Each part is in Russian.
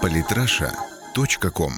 Политраша.ком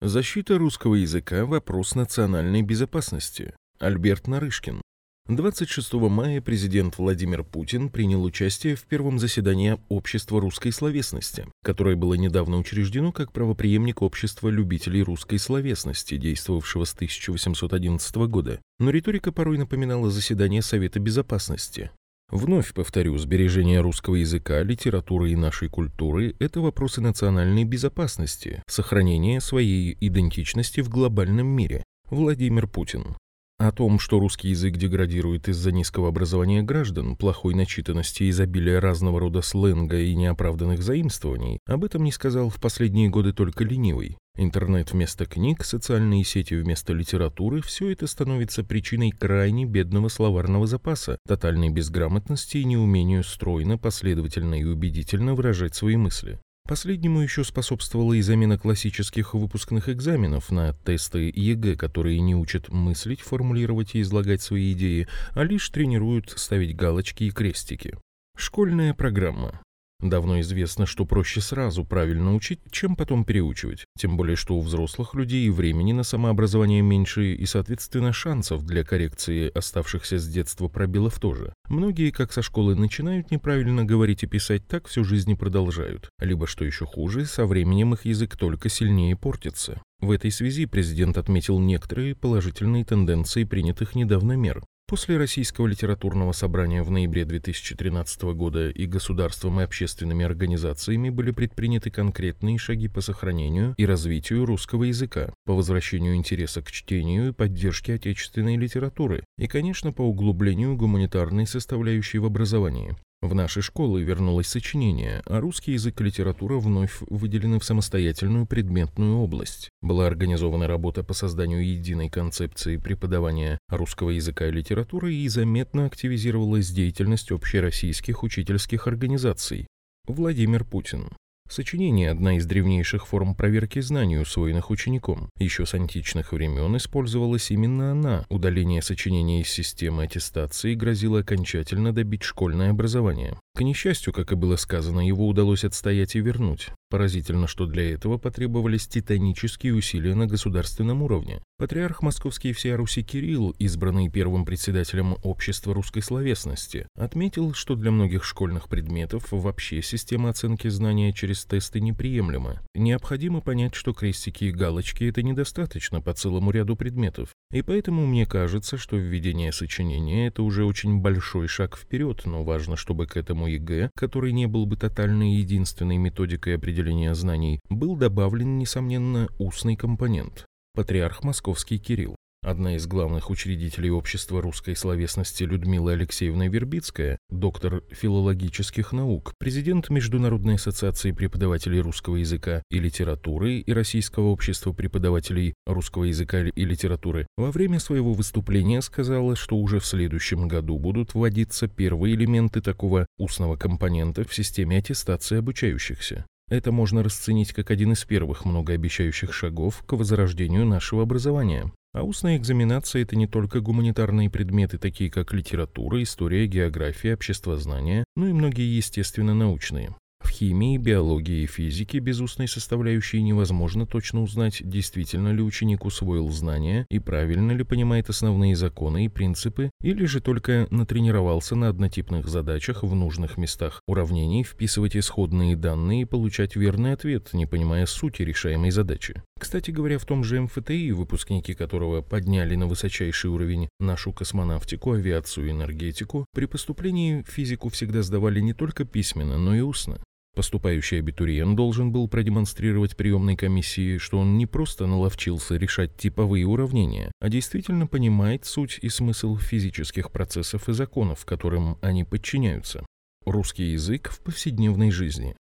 Защита русского языка – вопрос национальной безопасности. Альберт Нарышкин. 26 мая президент Владимир Путин принял участие в первом заседании Общества русской словесности, которое было недавно учреждено как правопреемник Общества любителей русской словесности, действовавшего с 1811 года. Но риторика порой напоминала заседание Совета Безопасности. Вновь повторю, сбережение русского языка, литературы и нашей культуры – это вопросы национальной безопасности, сохранения своей идентичности в глобальном мире. Владимир Путин. О том, что русский язык деградирует из-за низкого образования граждан, плохой начитанности, изобилия разного рода сленга и неоправданных заимствований, об этом не сказал в последние годы только ленивый. Интернет вместо книг, социальные сети вместо литературы – все это становится причиной крайне бедного словарного запаса, тотальной безграмотности и неумению стройно, последовательно и убедительно выражать свои мысли. Последнему еще способствовала и замена классических выпускных экзаменов на тесты ЕГЭ, которые не учат мыслить, формулировать и излагать свои идеи, а лишь тренируют ставить галочки и крестики. Школьная программа. Давно известно, что проще сразу правильно учить, чем потом переучивать. Тем более, что у взрослых людей времени на самообразование меньше, и, соответственно, шансов для коррекции оставшихся с детства пробелов тоже. Многие, как со школы начинают неправильно говорить и писать, так всю жизнь и продолжают. Либо, что еще хуже, со временем их язык только сильнее портится. В этой связи президент отметил некоторые положительные тенденции принятых недавно мер. После Российского литературного собрания в ноябре 2013 года и государством и общественными организациями были предприняты конкретные шаги по сохранению и развитию русского языка, по возвращению интереса к чтению и поддержке отечественной литературы и, конечно, по углублению гуманитарной составляющей в образовании. В наши школы вернулось сочинение, а русский язык и литература вновь выделены в самостоятельную предметную область. Была организована работа по созданию единой концепции преподавания русского языка и литературы и заметно активизировалась деятельность общероссийских учительских организаций. Владимир Путин. Сочинение – одна из древнейших форм проверки знаний, усвоенных учеником. Еще с античных времен использовалась именно она. Удаление сочинения из системы аттестации грозило окончательно добить школьное образование. К несчастью, как и было сказано, его удалось отстоять и вернуть. Поразительно, что для этого потребовались титанические усилия на государственном уровне. Патриарх Московский всея Руси Кирилл, избранный первым председателем Общества русской словесности, отметил, что для многих школьных предметов вообще система оценки знания через тесты неприемлема. Необходимо понять, что крестики и галочки – это недостаточно по целому ряду предметов. И поэтому мне кажется, что введение сочинения – это уже очень большой шаг вперед, но важно, чтобы к этому ЕГЭ, который не был бы тотальной единственной методикой определения знаний, был добавлен, несомненно, устный компонент. Патриарх Московский Кирилл. Одна из главных учредителей общества русской словесности Людмила Алексеевна Вербицкая, доктор филологических наук, президент Международной ассоциации преподавателей русского языка и литературы и Российского общества преподавателей русского языка и литературы, во время своего выступления сказала, что уже в следующем году будут вводиться первые элементы такого устного компонента в системе аттестации обучающихся. Это можно расценить как один из первых многообещающих шагов к возрождению нашего образования. А устная экзаменация – это не только гуманитарные предметы, такие как литература, история, география, обществознание, но и многие естественно-научные. В химии, биологии и физике без устной составляющей невозможно точно узнать, действительно ли ученик усвоил знания и правильно ли понимает основные законы и принципы, или же только натренировался на однотипных задачах в нужных местах уравнений, вписывать исходные данные и получать верный ответ, не понимая сути решаемой задачи. Кстати говоря, в том же МФТИ, выпускники которого подняли на высочайший уровень нашу космонавтику, авиацию энергетику, при поступлении физику всегда сдавали не только письменно, но и устно. Поступающий абитуриент должен был продемонстрировать приемной комиссии, что он не просто наловчился решать типовые уравнения, а действительно понимает суть и смысл физических процессов и законов, которым они подчиняются. Русский язык в повседневной жизни.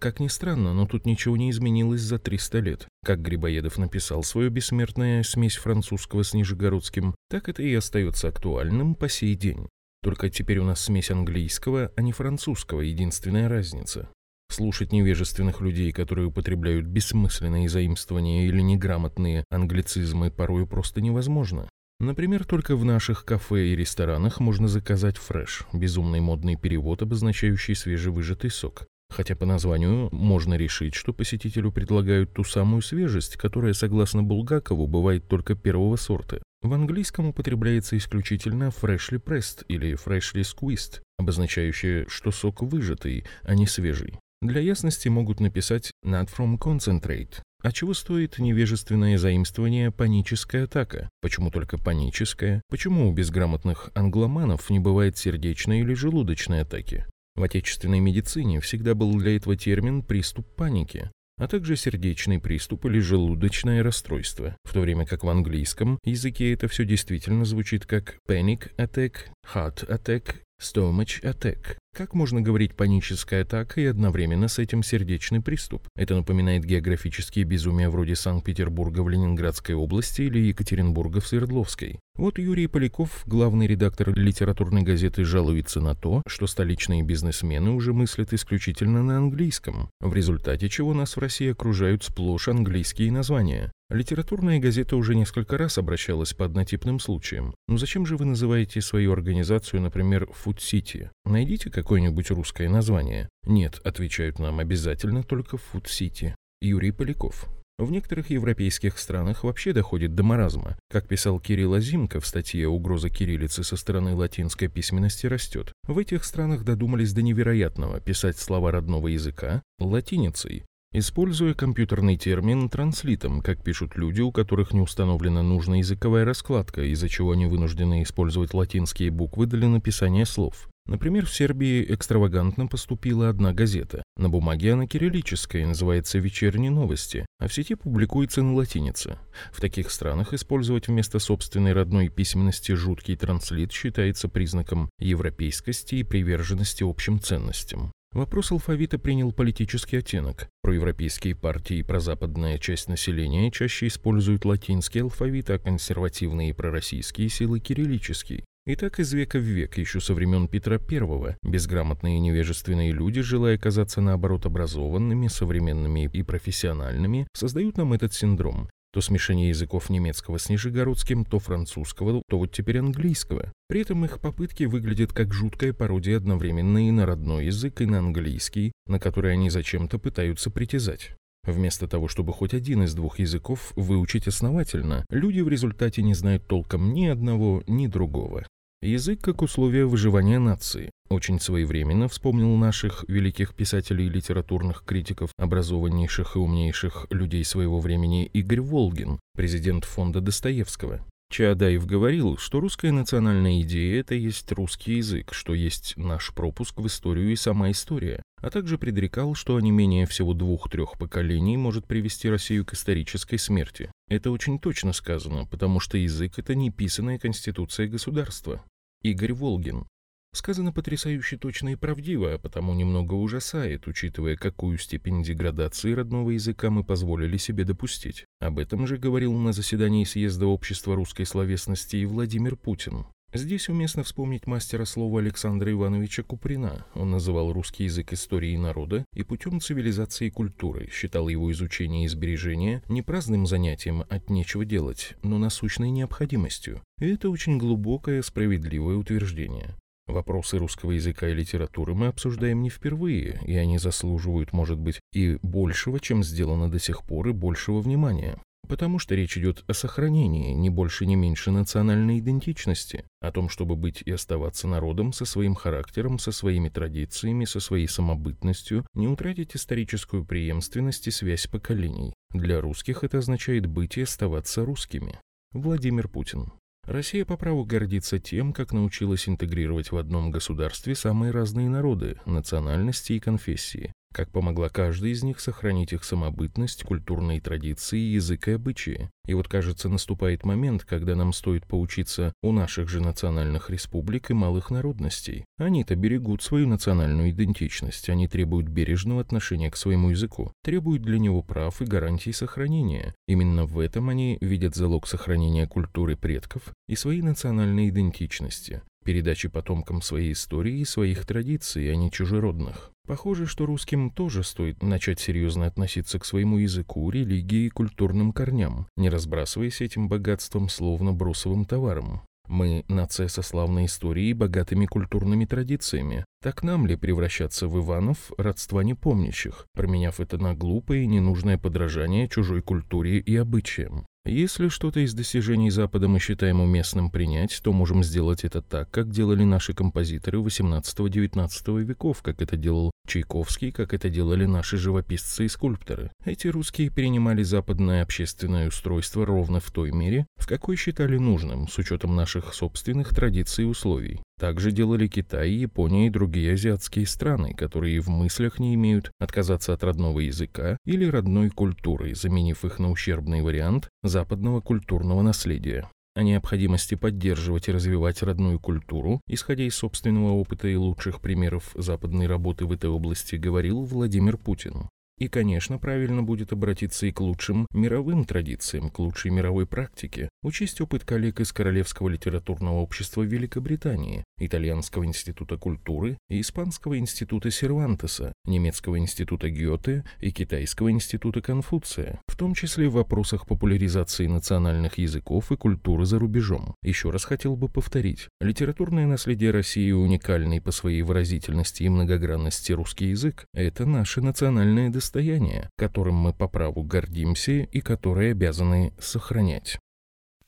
Как ни странно, но тут ничего не изменилось за 300 лет. Как Грибоедов написал свою бессмертная смесь французского с нижегородским, так это и остается актуальным по сей день. Только теперь у нас смесь английского, а не французского, единственная разница. Слушать невежественных людей, которые употребляют бессмысленные заимствования или неграмотные англицизмы, порою просто невозможно. Например, только в наших кафе и ресторанах можно заказать фреш – безумный модный перевод, обозначающий свежевыжатый сок. Хотя по названию можно решить, что посетителю предлагают ту самую свежесть, которая, согласно Булгакову, бывает только первого сорта. В английском употребляется исключительно freshly pressed или freshly squeezed, обозначающее, что сок выжатый, а не свежий. Для ясности могут написать not from concentrate. А чего стоит невежественное заимствование «паническая атака»? Почему только паническая? Почему у безграмотных англоманов не бывает сердечной или желудочной атаки? В отечественной медицине всегда был для этого термин «приступ паники», а также сердечный приступ или желудочное расстройство, в то время как в английском языке это все действительно звучит как panic attack, heart attack, stomach attack. Как можно говорить паническая атака и одновременно с этим сердечный приступ? Это напоминает географические безумия вроде Санкт-Петербурга в Ленинградской области или Екатеринбурга в Свердловской. Вот Юрий Поляков, главный редактор литературной газеты, жалуется на то, что столичные бизнесмены уже мыслят исключительно на английском, в результате чего нас в России окружают сплошь английские названия. Литературная газета уже несколько раз обращалась по однотипным случаям. Ну зачем же вы называете свою организацию, например, Food City? Найдите какое-нибудь русское название. Нет, отвечают нам обязательно только City. Юрий Поляков. В некоторых европейских странах вообще доходит до маразма. Как писал Кирилл Азимко в статье «Угроза кириллицы со стороны латинской письменности растет», в этих странах додумались до невероятного писать слова родного языка латиницей, Используя компьютерный термин транслитом, как пишут люди, у которых не установлена нужная языковая раскладка, из-за чего они вынуждены использовать латинские буквы для написания слов. Например, в Сербии экстравагантно поступила одна газета. На бумаге она кириллическая, называется «Вечерние новости», а в сети публикуется на латинице. В таких странах использовать вместо собственной родной письменности жуткий транслит считается признаком европейскости и приверженности общим ценностям. Вопрос алфавита принял политический оттенок. Проевропейские партии и прозападная часть населения чаще используют латинский алфавит, а консервативные и пророссийские силы – кириллический. И так из века в век, еще со времен Петра I, безграмотные и невежественные люди, желая казаться наоборот образованными, современными и профессиональными, создают нам этот синдром. То смешение языков немецкого с нижегородским, то французского, то вот теперь английского. При этом их попытки выглядят как жуткая пародия одновременно и на родной язык, и на английский, на который они зачем-то пытаются притязать. Вместо того, чтобы хоть один из двух языков выучить основательно, люди в результате не знают толком ни одного, ни другого. Язык как условие выживания нации. Очень своевременно вспомнил наших великих писателей и литературных критиков, образованнейших и умнейших людей своего времени Игорь Волгин, президент фонда Достоевского. Чаадаев говорил, что русская национальная идея – это есть русский язык, что есть наш пропуск в историю и сама история, а также предрекал, что не менее всего двух-трех поколений может привести Россию к исторической смерти. Это очень точно сказано, потому что язык – это не писанная конституция государства. Игорь Волгин. Сказано потрясающе точно и правдиво, а потому немного ужасает, учитывая, какую степень деградации родного языка мы позволили себе допустить. Об этом же говорил на заседании съезда общества русской словесности и Владимир Путин. Здесь уместно вспомнить мастера слова Александра Ивановича Куприна. Он называл русский язык историей народа и путем цивилизации и культуры, считал его изучение и сбережение не праздным занятием от нечего делать, но насущной необходимостью. И это очень глубокое, справедливое утверждение. Вопросы русского языка и литературы мы обсуждаем не впервые, и они заслуживают, может быть, и большего, чем сделано до сих пор, и большего внимания. Потому что речь идет о сохранении не больше, не меньше национальной идентичности, о том, чтобы быть и оставаться народом со своим характером, со своими традициями, со своей самобытностью, не утратить историческую преемственность и связь поколений. Для русских это означает быть и оставаться русскими. Владимир Путин. Россия по праву гордится тем, как научилась интегрировать в одном государстве самые разные народы, национальности и конфессии, как помогла каждой из них сохранить их самобытность, культурные традиции, язык и обычаи. И вот, кажется, наступает момент, когда нам стоит поучиться у наших же национальных республик и малых народностей. Они-то берегут свою национальную идентичность, они требуют бережного отношения к своему языку, требуют для него прав и гарантий сохранения. Именно в этом они видят залог сохранения культуры предков и своей национальной идентичности, передачи потомкам своей истории и своих традиций, а не чужеродных. Похоже, что русским тоже стоит начать серьезно относиться к своему языку, религии и культурным корням, не разбрасываясь этим богатством словно бросовым товаром. Мы нация со славной историей и богатыми культурными традициями. Так нам ли превращаться в Иванов родства непомнящих, променяв это на глупое и ненужное подражание чужой культуре и обычаям? Если что-то из достижений Запада мы считаем уместным принять, то можем сделать это так, как делали наши композиторы XVIII-XIX веков, как это делал Чайковский, как это делали наши живописцы и скульпторы. Эти русские перенимали западное общественное устройство ровно в той мере, в какой считали нужным, с учетом наших собственных традиций и условий. Также делали Китай, Япония и другие азиатские страны, которые в мыслях не имеют отказаться от родного языка или родной культуры, заменив их на ущербный вариант западного культурного наследия. О необходимости поддерживать и развивать родную культуру, исходя из собственного опыта и лучших примеров западной работы в этой области, говорил Владимир Путин. И, конечно, правильно будет обратиться и к лучшим мировым традициям, к лучшей мировой практике, учесть опыт коллег из Королевского литературного общества Великобритании, Итальянского института культуры и Испанского института Сервантеса, Немецкого института Гёте и Китайского института Конфуция, в том числе в вопросах популяризации национальных языков и культуры за рубежом. Еще раз хотел бы повторить, литературное наследие России уникальный по своей выразительности и многогранности русский язык – это наше национальное достояние достояние, которым мы по праву гордимся и которое обязаны сохранять.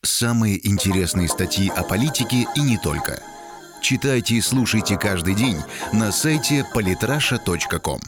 Самые интересные статьи о политике и не только. Читайте и слушайте каждый день на сайте polytrasha.com.